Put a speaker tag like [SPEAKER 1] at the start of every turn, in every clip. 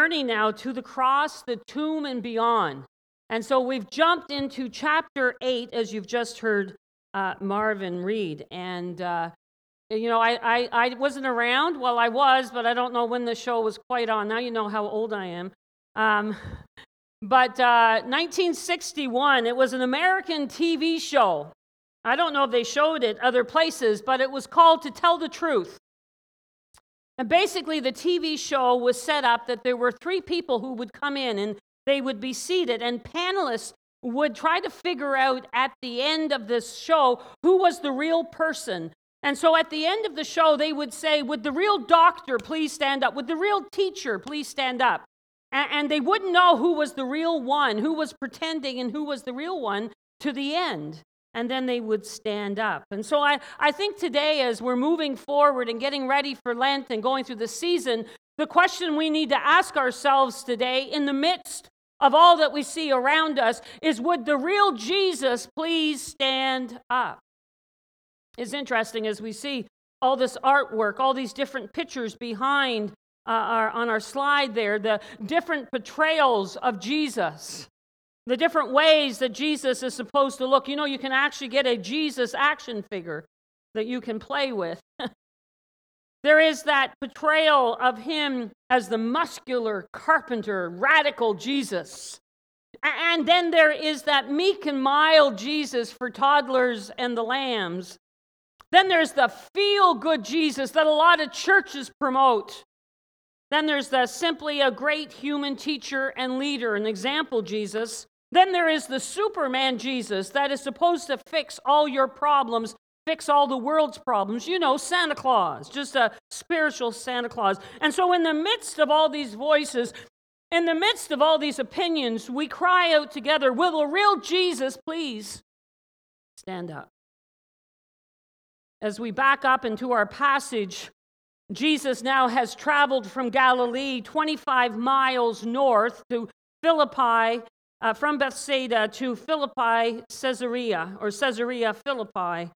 [SPEAKER 1] journey now to the cross, the tomb, and beyond. And so we've jumped into chapter 8, as you've just heard uh, Marvin read. And, uh, you know, I, I, I wasn't around. Well, I was, but I don't know when the show was quite on. Now you know how old I am. Um, but uh, 1961, it was an American TV show. I don't know if they showed it other places, but it was called To Tell the Truth. And basically, the TV show was set up that there were three people who would come in and they would be seated, and panelists would try to figure out at the end of this show who was the real person. And so at the end of the show, they would say, Would the real doctor please stand up? Would the real teacher please stand up? And, they wouldn't know who was the real one, who was pretending, and who was the real one to the end. And then they would stand up. And so I, I think today, as we're moving forward and getting ready for Lent and going through the season, the question we need to ask ourselves today, in the midst of all that we see around us, is would the real Jesus please stand up? It's interesting as we see all this artwork, all these different pictures behind uh, our, on our slide there, the different portrayals of Jesus, the different ways that Jesus is supposed to look. You know, you can actually get a Jesus action figure that you can play with. there is that portrayal of him as the muscular carpenter, radical Jesus. And then there is that meek and mild Jesus for toddlers and the lambs. Then there's the feel good Jesus that a lot of churches promote. Then there's the simply a great human teacher and leader, an example Jesus. Then there is the Superman Jesus that is supposed to fix all your problems, fix all the world's problems. You know, Santa Claus, just a spiritual Santa Claus. And so, in the midst of all these voices, in the midst of all these opinions, we cry out together, Will the real Jesus please stand up? As we back up into our passage, Jesus now has traveled from Galilee 25 miles north to Philippi, uh, from Bethsaida to Philippi, Caesarea, or Caesarea Philippi.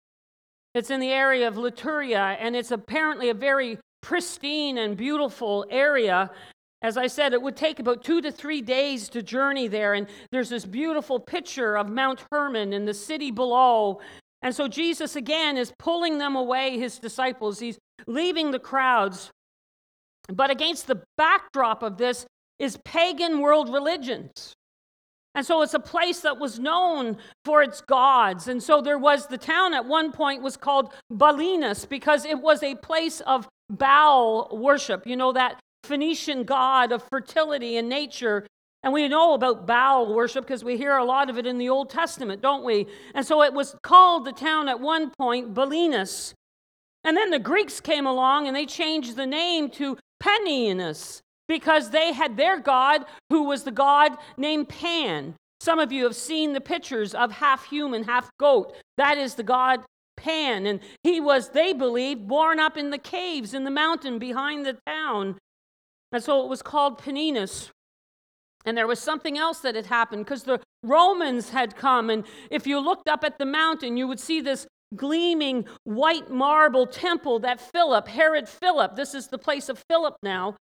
[SPEAKER 1] It's in the area of Lituria, and it's apparently a very pristine and beautiful area. As I said, it would take about two to three days to journey there, and there's this beautiful picture of Mount Hermon and the city below. And so Jesus again is pulling them away, his disciples. He's leaving the crowds. But against the backdrop of this is pagan world religions. And so it's a place that was known for its gods. And so there was the town at one point was called Baalinus because it was a place of Baal worship. You know, that Phoenician god of fertility and nature. And we know about Baal worship because we hear a lot of it in the Old Testament, don't we? And so it was called the town at one point Baalinus. And then the Greeks came along and they changed the name to Panianus because they had their god who was the god named Pan. Some of you have seen the pictures of half human, half goat. That is the god Pan. And he was, they believe, born up in the caves in the mountain behind the town. And so it was called Panianus. And there was something else that had happened because the Romans had come. And if you looked up at the mountain, you would see this gleaming white marble temple that Philip, Herod Philip, this is the place of Philip now,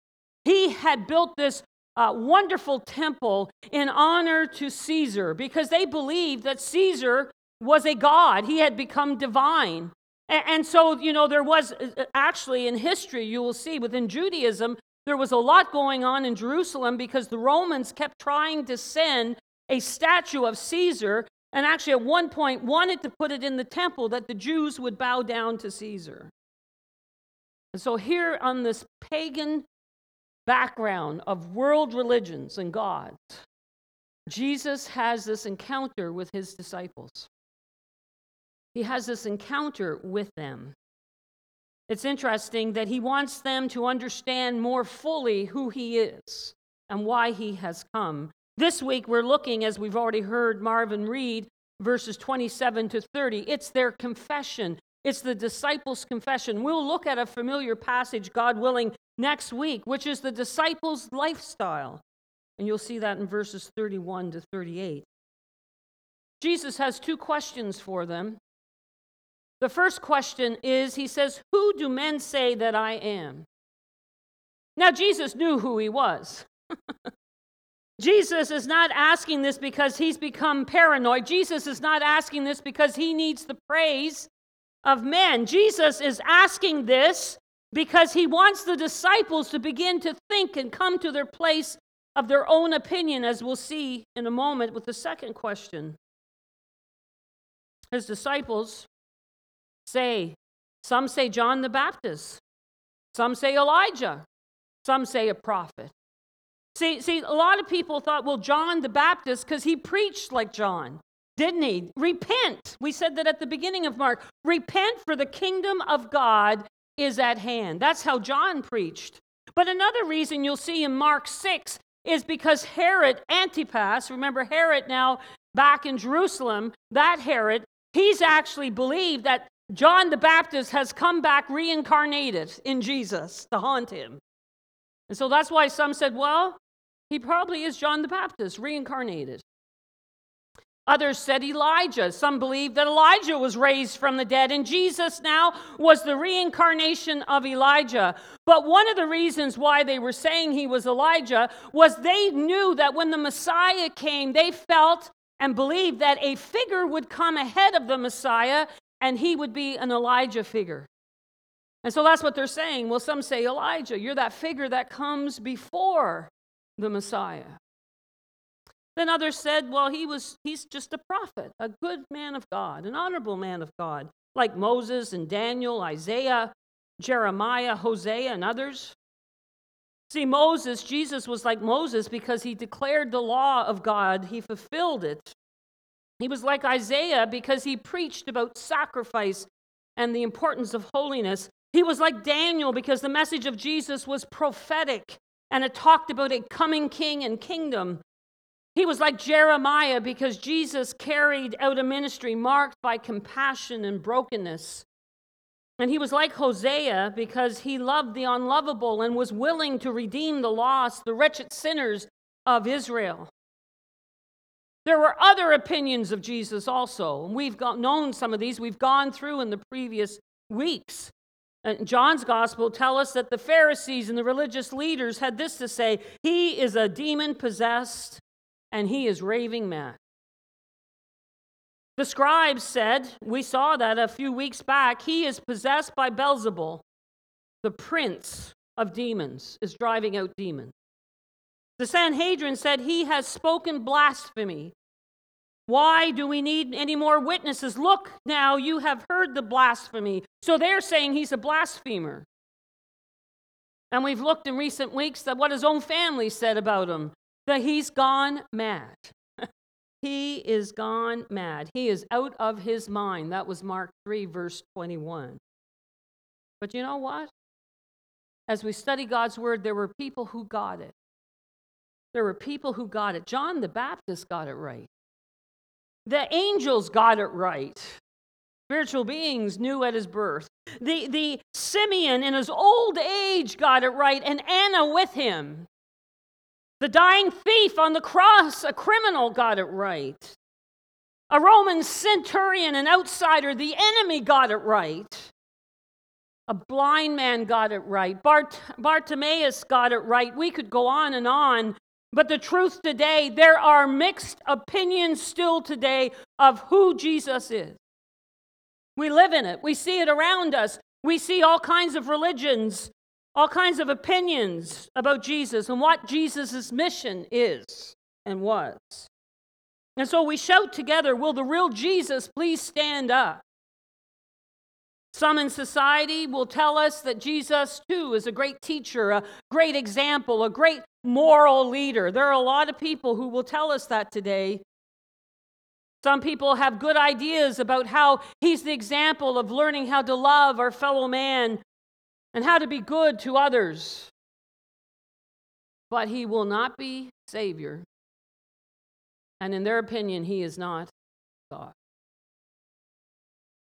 [SPEAKER 1] he had built this uh, wonderful temple in honor to Caesar because they believed that Caesar was a god. He had become divine. And, and so, you know, there was uh, uh, actually in history, you will see within Judaism, there was a lot going on in Jerusalem because the Romans kept trying to send a statue of Caesar and actually at one point wanted to put it in the temple that the Jews would bow down to Caesar. And so, here on this pagan background of world religions and gods, Jesus has this encounter with his disciples. He has this encounter with them. It's interesting that he wants them to understand more fully who he is and why he has come. This week, we're looking, as we've already heard Marvin read, verses 27 to 30. It's their confession, it's the disciples' confession. We'll look at a familiar passage, God willing, next week, which is the disciples' lifestyle. And you'll see that in verses 31 to 38. Jesus has two questions for them. The first question is He says, Who do men say that I am? Now, Jesus knew who he was. Jesus is not asking this because he's become paranoid. Jesus is not asking this because he needs the praise of men. Jesus is asking this because he wants the disciples to begin to think and come to their place of their own opinion, as we'll see in a moment with the second question. His disciples say, some say John the Baptist, some say Elijah, some say a prophet. See, see, a lot of people thought, well, John the Baptist, because he preached like John, didn't he? Repent. We said that at the beginning of Mark. Repent, for the kingdom of God is at hand. That's how John preached. But another reason you'll see in Mark 6 is because Herod Antipas, remember Herod now back in Jerusalem, that Herod, he's actually believed that John the Baptist has come back reincarnated in Jesus to haunt him. And so that's why some said, well, he probably is John the Baptist reincarnated. Others said Elijah. Some believed that Elijah was raised from the dead, and Jesus now was the reincarnation of Elijah. But one of the reasons why they were saying he was Elijah was they knew that when the Messiah came, they felt and believed that a figure would come ahead of the Messiah, and he would be an Elijah figure. And so that's what they're saying. Well, some say, Elijah, you're that figure that comes before the Messiah. Then others said, well, he was, he's just a prophet, a good man of God, an honorable man of God, like Moses and Daniel, Isaiah, Jeremiah, Hosea, and others. See, Moses, Jesus was like Moses because he declared the law of God, he fulfilled it. He was like Isaiah because he preached about sacrifice and the importance of holiness. He was like Daniel because the message of Jesus was prophetic and it talked about a coming king and kingdom. He was like Jeremiah because Jesus carried out a ministry marked by compassion and brokenness. And he was like Hosea because he loved the unlovable and was willing to redeem the lost, the wretched sinners of Israel. There were other opinions of Jesus also, and we've got, known some of these. We've gone through in the previous weeks. And John's gospel tell us that the Pharisees and the religious leaders had this to say: He is a demon possessed and he is raving mad. The scribes said, we saw that a few weeks back, he is possessed by Beelzebul, the prince of demons, is driving out demons. The Sanhedrin said he has spoken blasphemy. Why do we need any more witnesses? Look now, you have heard the blasphemy. So they're saying he's a blasphemer. And we've looked in recent weeks at what his own family said about him that he's gone mad. he is gone mad. He is out of his mind. That was Mark 3, verse 21. But you know what? As we study God's word, there were people who got it. There were people who got it. John the Baptist got it right. The angels got it right. Spiritual beings knew at his birth. The, the Simeon in his old age got it right, and Anna with him. The dying thief on the cross, a criminal, got it right. A Roman centurion, an outsider, the enemy got it right. A blind man got it right. Bart- Bartimaeus got it right. We could go on and on. But the truth today, there are mixed opinions still today of who Jesus is. We live in it, we see it around us. We see all kinds of religions all kinds of opinions about Jesus and what Jesus' mission is and was. And so we shout together, Will the real Jesus please stand up? Some in society will tell us that Jesus, too, is a great teacher, a great example, a great moral leader. There are a lot of people who will tell us that today. Some people have good ideas about how he's the example of learning how to love our fellow man and how to be good to others. But he will not be Savior. And in their opinion, he is not God.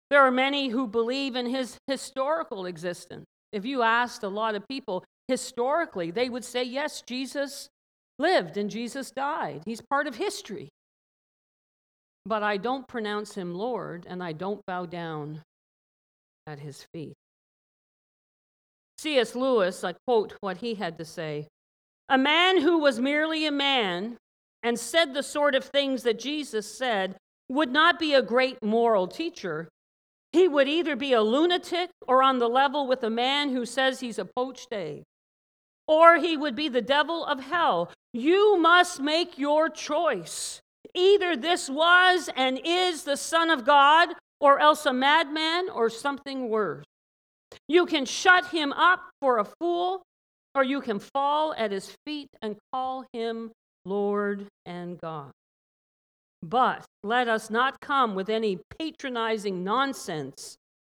[SPEAKER 1] There are many who believe in his historical existence. If you asked a lot of people historically, they would say, yes, Jesus lived and Jesus died. He's part of history. But I don't pronounce him Lord and I don't bow down at his feet. C.S. Lewis, I quote what he had to say A man who was merely a man and said the sort of things that Jesus said would not be a great moral teacher. He would either be a lunatic or on the level with a man who says he's a poached egg, or he would be the devil of hell. You must make your choice. Either this was and is the Son of God, or else a madman or something worse. You can shut him up for a fool, or you can fall at his feet and call him Lord and God. But let us not come with any patronizing nonsense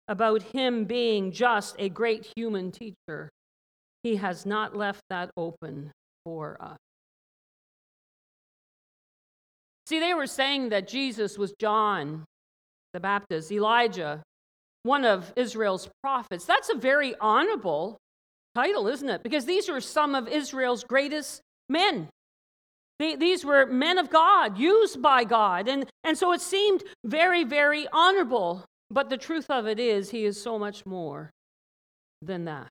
[SPEAKER 1] about him being just a great human teacher. He has not left that open for us. See, they were saying that Jesus was John the Baptist, Elijah, one of Israel's prophets. That's a very honorable title, isn't it? Because these were some of Israel's greatest men. These were men of God, used by God. And, and so it seemed very, very honorable. But the truth of it is, he is so much more than that.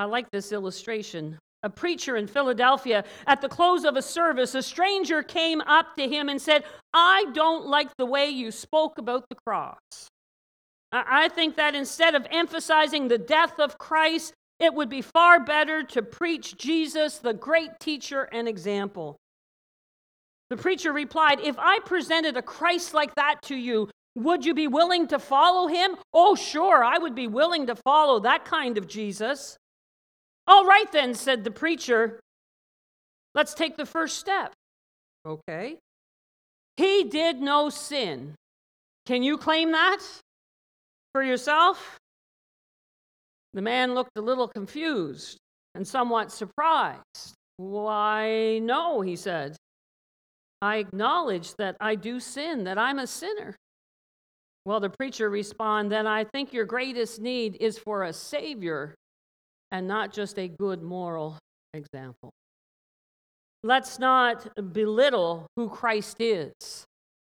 [SPEAKER 1] I like this illustration a preacher in Philadelphia, at the close of a service, a stranger came up to him and said, I don't like the way you spoke about the cross. I think that instead of emphasizing the death of Christ, it would be far better to preach Jesus, the great teacher and example. The preacher replied, If I presented a Christ like that to you, would you be willing to follow him? Oh, sure, I would be willing to follow that kind of Jesus. All right, then, said the preacher. Let's take the first step. Okay. He did no sin. Can you claim that for yourself? The man looked a little confused and somewhat surprised. Why, no, he said. I acknowledge that I do sin, that I'm a sinner. Well, the preacher responded, Then I think your greatest need is for a Savior and not just a good moral example. Let's not belittle who Christ is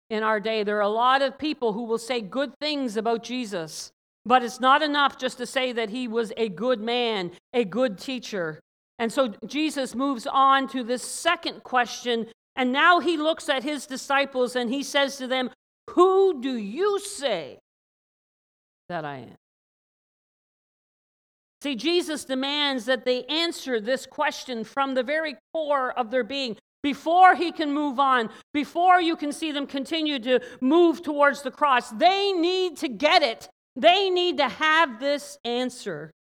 [SPEAKER 1] in our day. There are a lot of people who will say good things about Jesus, but it's not enough just to say that he was a good man, a good teacher. And so Jesus moves on to this second question, and now he looks at his disciples and he says to them, Who do you say that I am? See, Jesus demands that they answer this question from the very core of their being before he can move on, before you can see them continue to move towards the cross. They need to get it. They need to have this answer.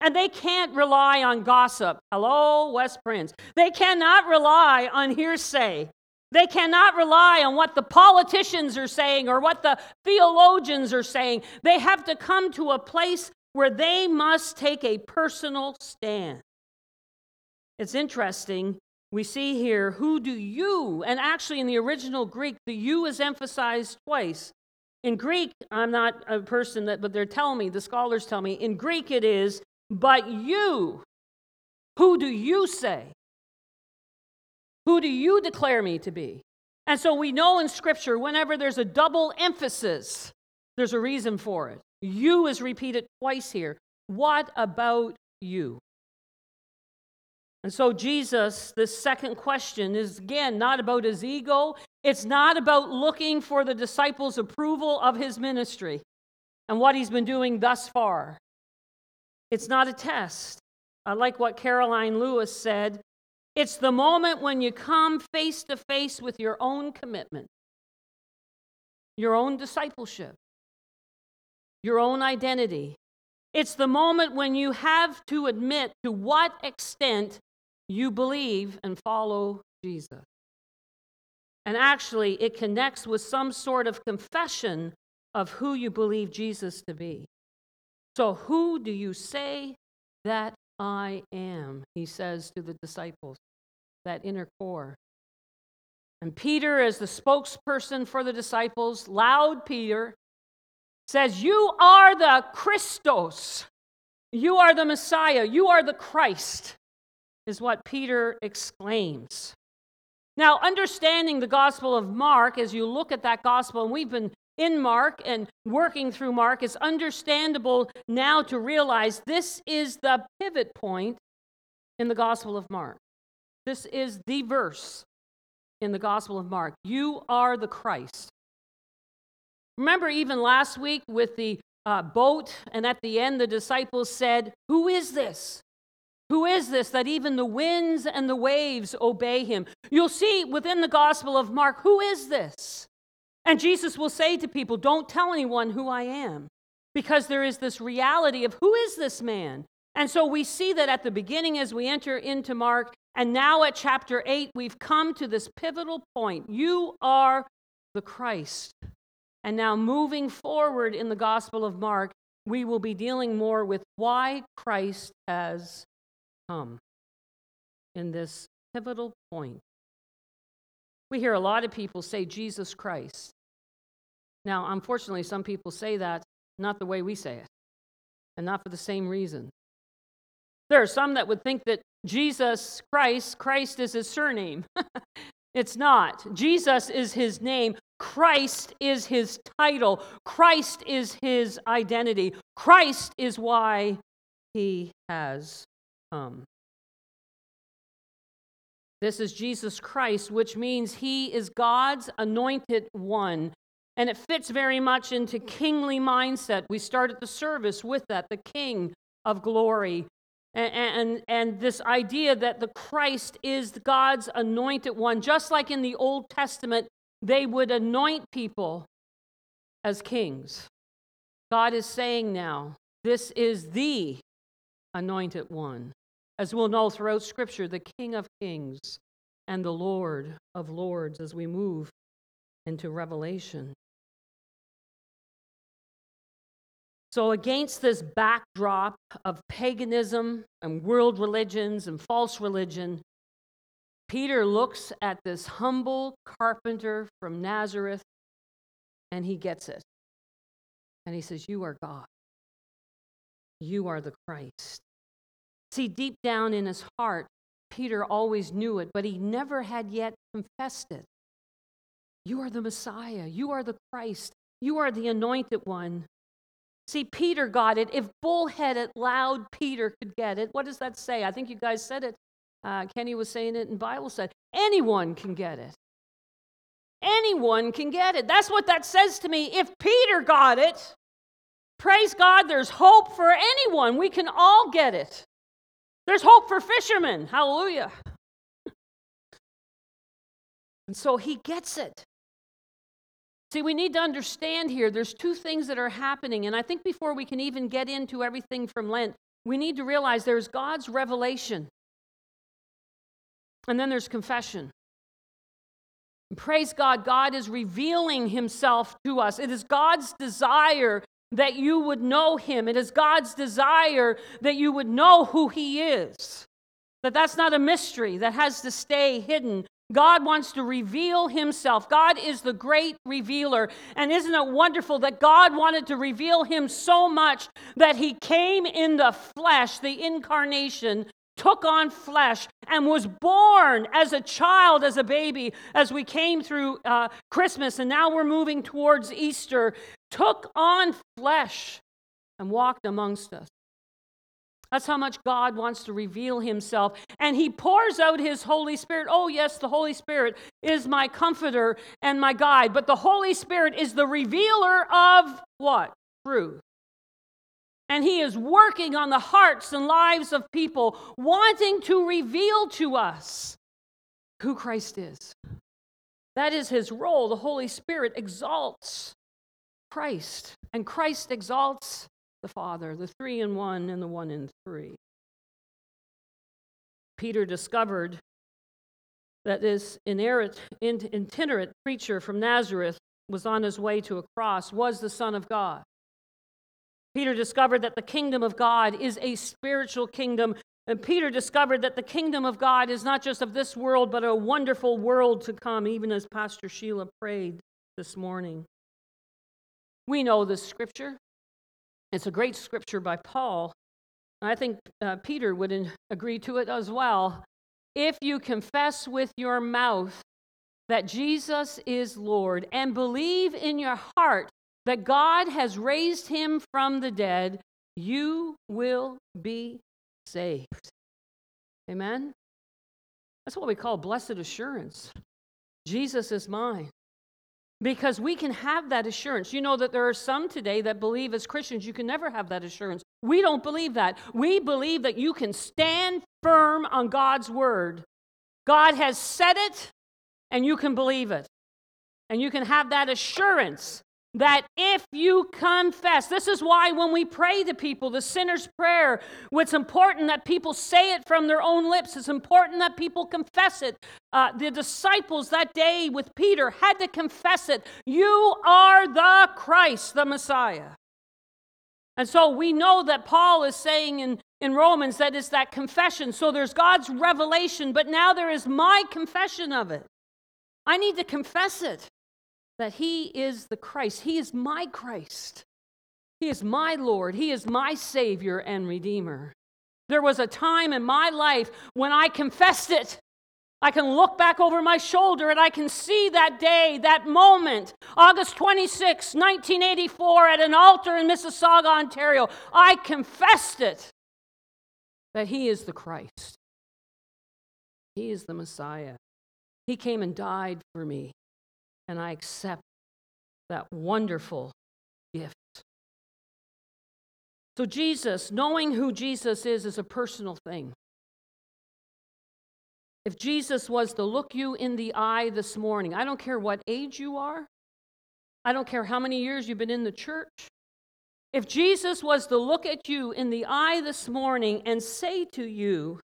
[SPEAKER 1] And they can't rely on gossip. Hello, West Prince. They cannot rely on hearsay. They cannot rely on what the politicians are saying or what the theologians are saying. They have to come to a place where they must take a personal stand. It's interesting. We see here, who do you? And actually, in the original Greek, the you is emphasized twice. In Greek, I'm not a person that, but they're telling me, the scholars tell me, in Greek it is, but you, who do you say? Who do you declare me to be? And so we know in Scripture, whenever there's a double emphasis, there's a reason for it. You is repeated twice here. What about you? And so, Jesus, this second question is again not about his ego. It's not about looking for the disciples' approval of his ministry and what he's been doing thus far. It's not a test. I like what Karoline Lewis said. It's the moment when you come face to face with your own commitment, your own discipleship your own identity. It's the moment when you have to admit to what extent you believe and follow Jesus. And actually, it connects with some sort of confession of who you believe Jesus to be. So, who do you say that I am? He says to the disciples, that inner core. And Peter, as the spokesperson for the disciples, loud Peter, says, You are the Christos. You are the Messiah. You are the Christ, is what Peter exclaims. Now, understanding the Gospel of Mark, as you look at that Gospel, and we've been in Mark and working through Mark, it's understandable now to realize this is the pivot point in the Gospel of Mark. This is the verse in the Gospel of Mark. You are the Christ. Remember, even last week with the uh, boat, and at the end, the disciples said, Who is this? Who is this that even the winds and the waves obey him? You'll see within the Gospel of Mark, who is this? And Jesus will say to people, Don't tell anyone who I am, because there is this reality of who is this man? And so we see that at the beginning as we enter into Mark, and now at chapter 8, we've come to this pivotal point. You are the Christ. And now moving forward in the Gospel of Mark, we will be dealing more with why Christ has come in this pivotal point. We hear a lot of people say Jesus Christ. Now, unfortunately, some people say that not the way we say it, and not for the same reason. There are some that would think that Jesus Christ, Christ is his surname. it's not. Jesus is his name. Christ is his title. Christ is his identity. Christ is why he has come. This is Jesus Christ, which means he is God's anointed one. And it fits very much into kingly mindset. We started the service with that, the King of glory. And, and, and, this idea that the Christ is God's anointed one, just like in the Old Testament, they would anoint people as kings. God is saying now, this is the anointed one. As we'll know throughout Scripture, the King of kings and the Lord of lords as we move into Revelation. So, against this backdrop of paganism and world religions and false religion, Peter looks at this humble carpenter from Nazareth and he gets it. And he says, You are God. You are the Christ. See, deep down in his heart, Peter always knew it, but he never had yet confessed it. You are the Messiah. You are the Christ. You are the anointed one. See, Peter got it. If bullheaded, loud Peter could get it, what does that say? I think you guys said it. Uh, Kenny was saying it, and Bible said anyone can get it. Anyone can get it. That's what that says to me. If Peter got it, praise God, there's hope for anyone. We can all get it. There's hope for fishermen. Hallelujah. And so he gets it. See, we need to understand here there's two things that are happening. And I think before we can even get into everything from Lent, we need to realize there's God's revelation, and then there's confession. Praise God, God is revealing himself to us. It is God's desire that you would know him. It is God's desire that you would know who he is. That that's not a mystery that has to stay hidden God wants to reveal himself. God is the great revealer. And isn't it wonderful that God wanted to reveal him so much that he came in the flesh, the incarnation, took on flesh, and was born as a child, as a baby, as we came through uh, Christmas, and now we're moving towards Easter, took on flesh and walked amongst us. That's how much God wants to reveal himself. And he pours out his Holy Spirit. Oh, yes, the Holy Spirit is my comforter and my guide. But the Holy Spirit is the revealer of what? Truth. And he is working on the hearts and lives of people, wanting to reveal to us who Christ is. That is his role. The Holy Spirit exalts Christ, and Christ exalts the Father, the three in one and the one in three. Peter discovered that this inerrant, itinerant preacher from Nazareth was on his way to a cross, was the Son of God. Peter discovered that the kingdom of God is a spiritual kingdom. And Peter discovered that the kingdom of God is not just of this world, but a wonderful world to come, even as Pastor Sheila prayed this morning. We know this scripture. It's a great scripture by Paul. I think uh, Peter would agree to it as well. If you confess with your mouth that Jesus is Lord and believe in your heart that God has raised him from the dead, you will be saved. Amen? That's what we call blessed assurance. Jesus is mine. Because we can have that assurance. You know that there are some today that believe as Christians you can never have that assurance. We don't believe that. We believe that you can stand firm on God's word. God has said it, and you can believe it. And you can have that assurance that if you confess, this is why when we pray to people, the sinner's prayer, it's important that people say it from their own lips. It's important that people confess it. Uh, the disciples that day with Peter had to confess it. You are the Christ, the Messiah. And so we know that Paul is saying in, in Romans that it's that confession. So there's God's revelation, but now there is my confession of it. I need to confess it that He is the Christ. He is my Christ. He is my Lord. He is my Savior and Redeemer. There was a time in my life when I confessed it. I can look back over my shoulder and I can see that day, that moment, August 26, 1984, at an altar in Mississauga, Ontario. I confessed it that He is the Christ, He is the Messiah. He came and died for me and I accept that wonderful gift. So, Jesus, knowing who Jesus is, is a personal thing. If Jesus was to look you in the eye this morning, I don't care what age you are, I don't care how many years you've been in the church. If Jesus was to look at you in the eye this morning and say to you,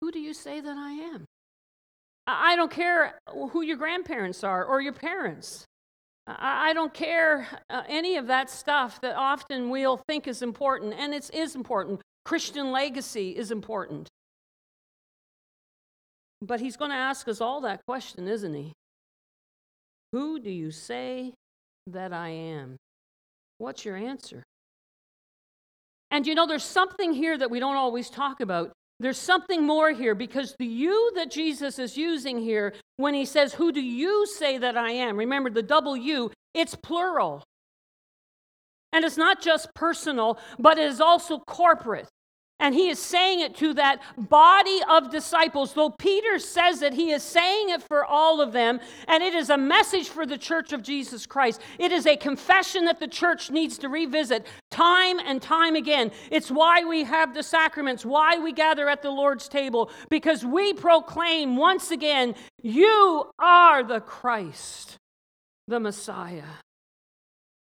[SPEAKER 1] Who do you say that I am? I don't care who your grandparents are or your parents. I don't care uh, any of that stuff that often we'll think is important, and it is important. Christian legacy is important. But he's going to ask us all that question, isn't he? Who do you say that I am? What's your answer? And you know, there's something here that we don't always talk about. There's something more here because the you that Jesus is using here when he says, Who do you say that I am? Remember, the double you, it's plural. And it's not just personal, but it is also corporate. And he is saying it to that body of disciples. Though Peter says it, he is saying it for all of them. And it is a message for the church of Jesus Christ. It is a confession that the church needs to revisit time and time again. It's why we have the sacraments, why we gather at the Lord's table, because we proclaim once again, You are the Christ, the Messiah.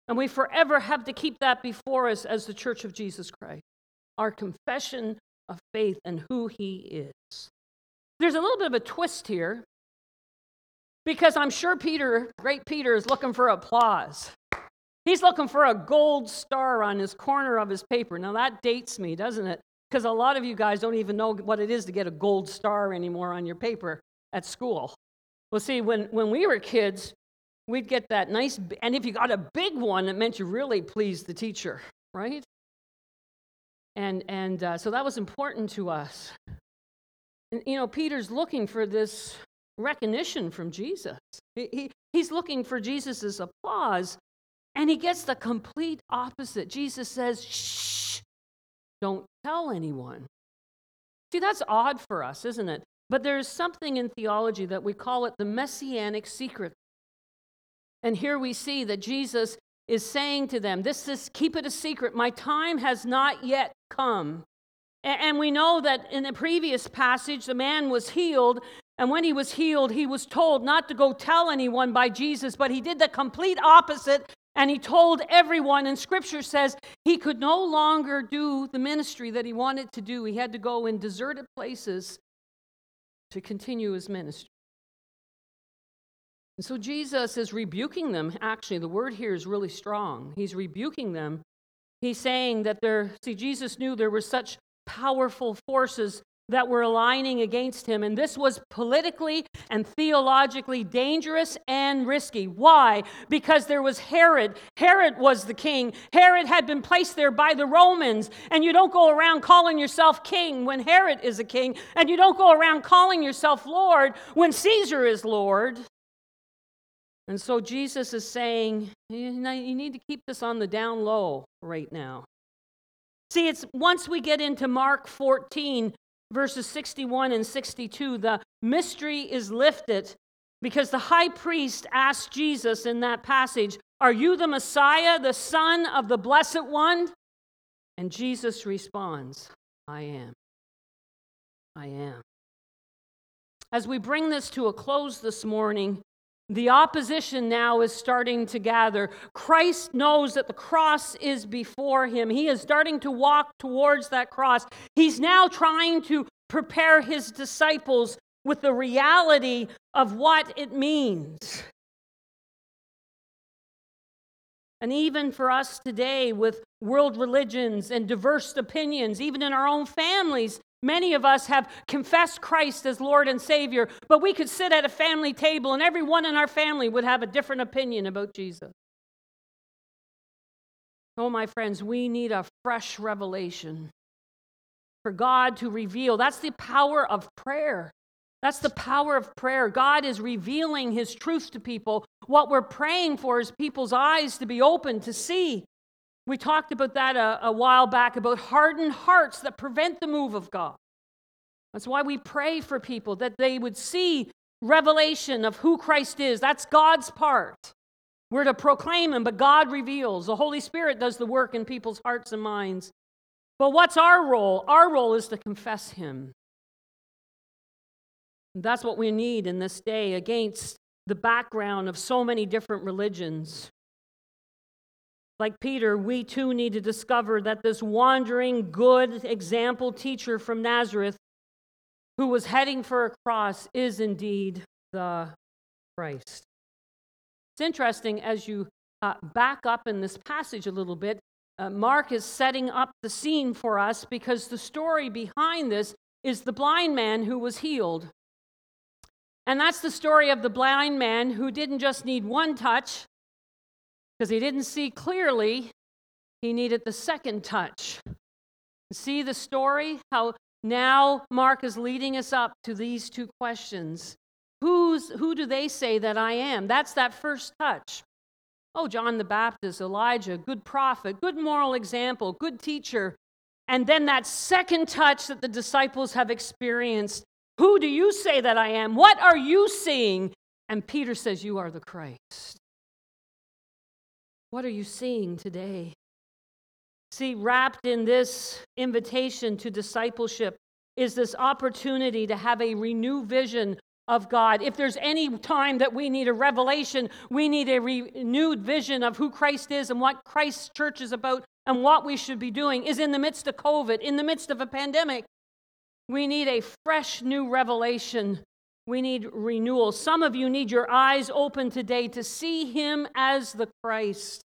[SPEAKER 1] And we forever have to keep that before us as the church of Jesus Christ our confession of faith and who He is. There's a little bit of a twist here because I'm sure Peter, great Peter, is looking for applause. He's looking for a gold star on his corner of his paper. Now that dates me, doesn't it? Because a lot of you guys don't even know what it is to get a gold star anymore on your paper at school. Well, see, when, when we were kids, we'd get that nice, and if you got a big one, it meant you really pleased the teacher, right? And, and uh, so that was important to us. And, you know, Peter's looking for this recognition from Jesus. He, he, he's looking for Jesus' applause, and he gets the complete opposite. Jesus says, shh, don't tell anyone. See, that's odd for us, isn't it? But there's something in theology that we call it the messianic secret. And here we see that Jesus is saying to them, This is keep it a secret. My time has not yet come. And we know that in the previous passage, the man was healed. And when he was healed, he was told not to go tell anyone by Jesus, but he did the complete opposite. And he told everyone, and scripture says he could no longer do the ministry that he wanted to do. He had to go in deserted places to continue his ministry. So Jesus is rebuking them. Actually, the word here is really strong. He's rebuking them. He's saying that there, see, Jesus knew there were such powerful forces that were aligning against him. And this was politically and theologically dangerous and risky. Why? Because there was Herod. Herod was the king. Herod had been placed there by the Romans. And you don't go around calling yourself king when Herod is a king. And you don't go around calling yourself Lord when Caesar is Lord. And so Jesus is saying, you need to keep this on the down low right now. See, it's once we get into Mark 14, verses 61 and 62, the mystery is lifted because the high priest asked Jesus in that passage, Are you the Messiah, the Son of the Blessed One? And Jesus responds, I am. I am. As we bring this to a close this morning, the opposition now is starting to gather. Christ knows that the cross is before him. He is starting to walk towards that cross. He's now trying to prepare his disciples with the reality of what it means. And even for us today, with world religions and diverse opinions, even in our own families, many of us have confessed Christ as Lord and Savior, but we could sit at a family table and everyone in our family would have a different opinion about Jesus. Oh, my friends, we need a fresh revelation for God to reveal. That's the power of prayer. That's the power of prayer. God is revealing His truth to people. What we're praying for is people's eyes to be open to see. We talked about that a, a, while back about hardened hearts that prevent the move of God. That's why we pray for people that they would see revelation of who Christ is. That's God's part. We're to proclaim Him, but God reveals. The Holy Spirit does the work in people's hearts and minds. But what's our role? Our role is to confess Him. That's what we need in this day against the background of so many different religions. Like Peter, we too need to discover that this wandering, good example teacher from Nazareth who was heading for a cross is indeed the Christ. It's interesting as you uh, back up in this passage a little bit. Uh, Mark is setting up the scene for us because the story behind this is the blind man who was healed. And that's the story of the blind man who didn't just need one touch, because he didn't see clearly, he needed the second touch. See the story? How now Mark is leading us up to these two questions. Who's, who do they say that I am? That's that first touch. Oh, John the Baptist, Elijah, good prophet, good moral example, good teacher. And then that second touch that the disciples have experienced who do you say that I am? What are you seeing? And Peter says, You are the Christ. What are you seeing today? See, wrapped in this invitation to discipleship is this opportunity to have a renewed vision of God. If there's any time that we need a revelation, we need a renewed vision of who Christ is and what Christ's church is about and what we should be doing, is in the midst of COVID, in the midst of a pandemic. We need a fresh new revelation. We need renewal. Some of you need your eyes open today to see him as the Christ,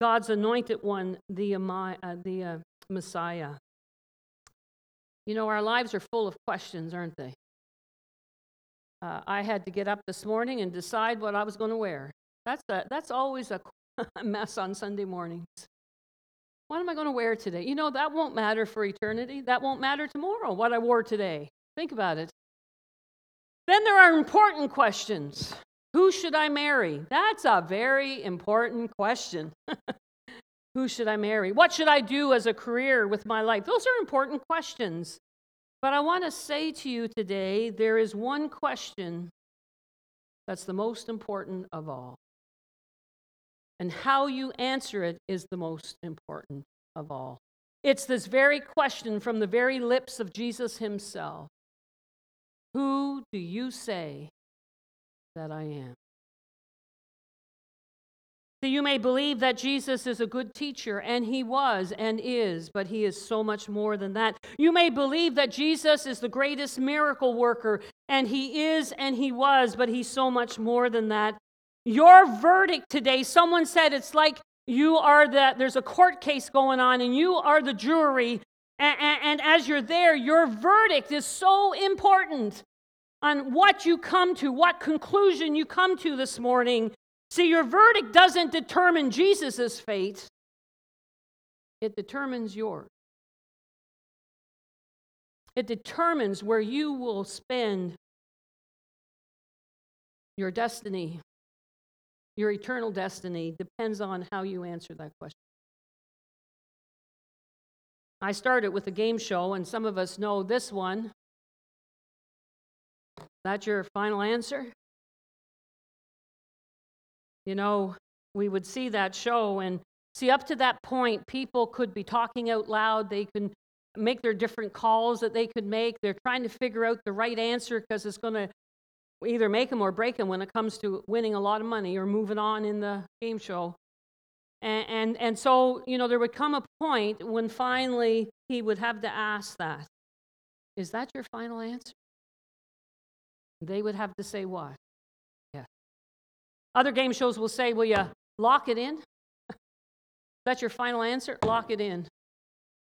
[SPEAKER 1] God's anointed one, the, uh, the uh, Messiah. You know, our lives are full of questions, aren't they? Uh, I had to get up this morning and decide what I was going to wear. That's, a, that's always a mess on Sunday mornings. What am I going to wear today? You know, that won't matter for eternity. That won't matter tomorrow, what I wore today. Think about it. Then there are important questions. Who should I marry? That's a very important question. Who should I marry? What should I do as a career with my life? Those are important questions. But I want to say to you today there is one question that's the most important of all. And how you answer it is the most important of all. It's this very question from the very lips of Jesus himself Who do you say that I am? So you may believe that Jesus is a good teacher, and he was and is, but he is so much more than that. You may believe that Jesus is the greatest miracle worker, and he is and he was, but he's so much more than that. Your verdict today, someone said it's like you are the, there's a court case going on and you are the jury. And, and, as you're there, your verdict is so important on what you come to, what conclusion you come to this morning. See, your verdict doesn't determine Jesus' fate, it determines yours. It determines where you will spend your destiny your eternal destiny depends on how you answer that question. I started with a game show, and some of us know this one. That your final answer? You know, we would see that show, and see, up to that point, people could be talking out loud. They can make their different calls that they could make. They're trying to figure out the right answer because it's going to either make them or break them when it comes to winning a lot of money or moving on in the game show. And, and, and so, you know, there would come a point when finally he would have to ask that Is that your final answer? They would have to say what? Yes. Other game shows will say, Will you lock it in? That's your final answer? Lock it in.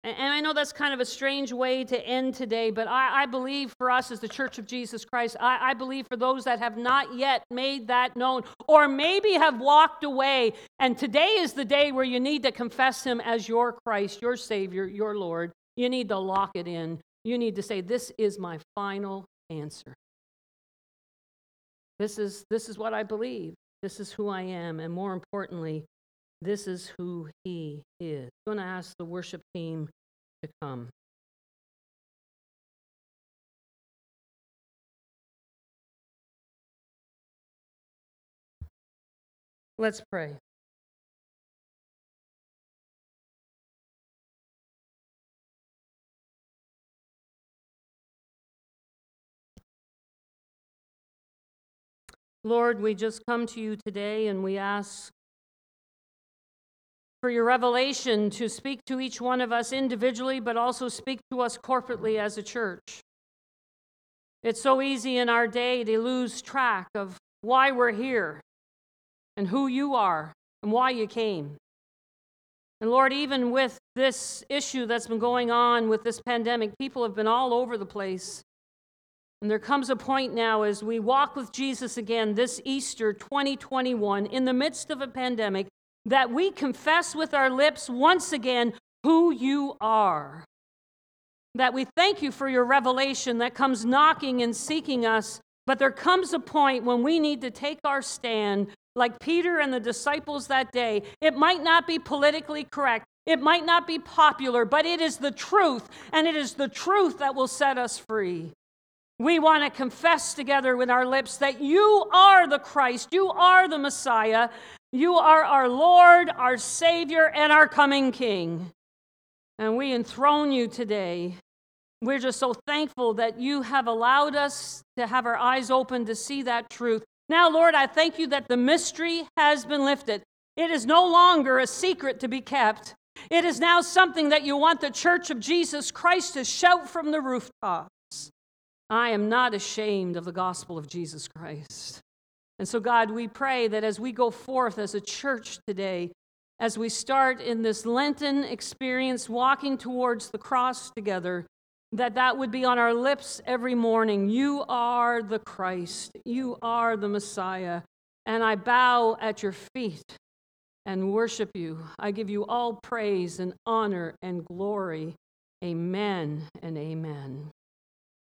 [SPEAKER 1] And I know that's kind of a strange way to end today, but I, I believe for us as the Church of Jesus Christ, I, I, believe for those that have not yet made that known, or maybe have walked away, and today is the day where you need to confess Him as your Christ, your Savior, your Lord. You need to lock it in. You need to say, This is my final answer. This is, this is what I believe. This is who I am. And more importantly, this is who he is. I'm going to ask the worship team to come. Let's pray. Lord, we just come to you today and we ask for your revelation to speak to each one of us individually, but also speak to us corporately as a church. It's so easy in our day to lose track of why we're here and who you are and why you came. And Lord, even with this issue that's been going on with this pandemic, people have been all over the place. And there comes a point now as we walk with Jesus again this Easter 2021 in the midst of a pandemic that we confess with our lips once again who you are. That we thank you for your revelation that comes knocking and seeking us, but there comes a point when we need to take our stand, like Peter and the disciples that day. It might not be politically correct, it might not be popular, but it is the truth, and it is the truth that will set us free. We want to confess together with our lips that you are the Christ, you are the Messiah, you are our Lord, our Savior, and our coming King. And we enthrone you today. We're just so thankful that you have allowed us to have our eyes open to see that truth. Now, Lord, I thank you that the mystery has been lifted. It is no longer a secret to be kept. It is now something that you want the church of Jesus Christ to shout from the rooftops. I am not ashamed of the gospel of Jesus Christ. And so, God, we pray that as we go forth as a church today, as we start in this Lenten experience, walking towards the cross together, that that would be on our lips every morning. You are the Christ, you are the Messiah, and I bow at your feet and worship you. I give you all praise and honor and glory. Amen and amen.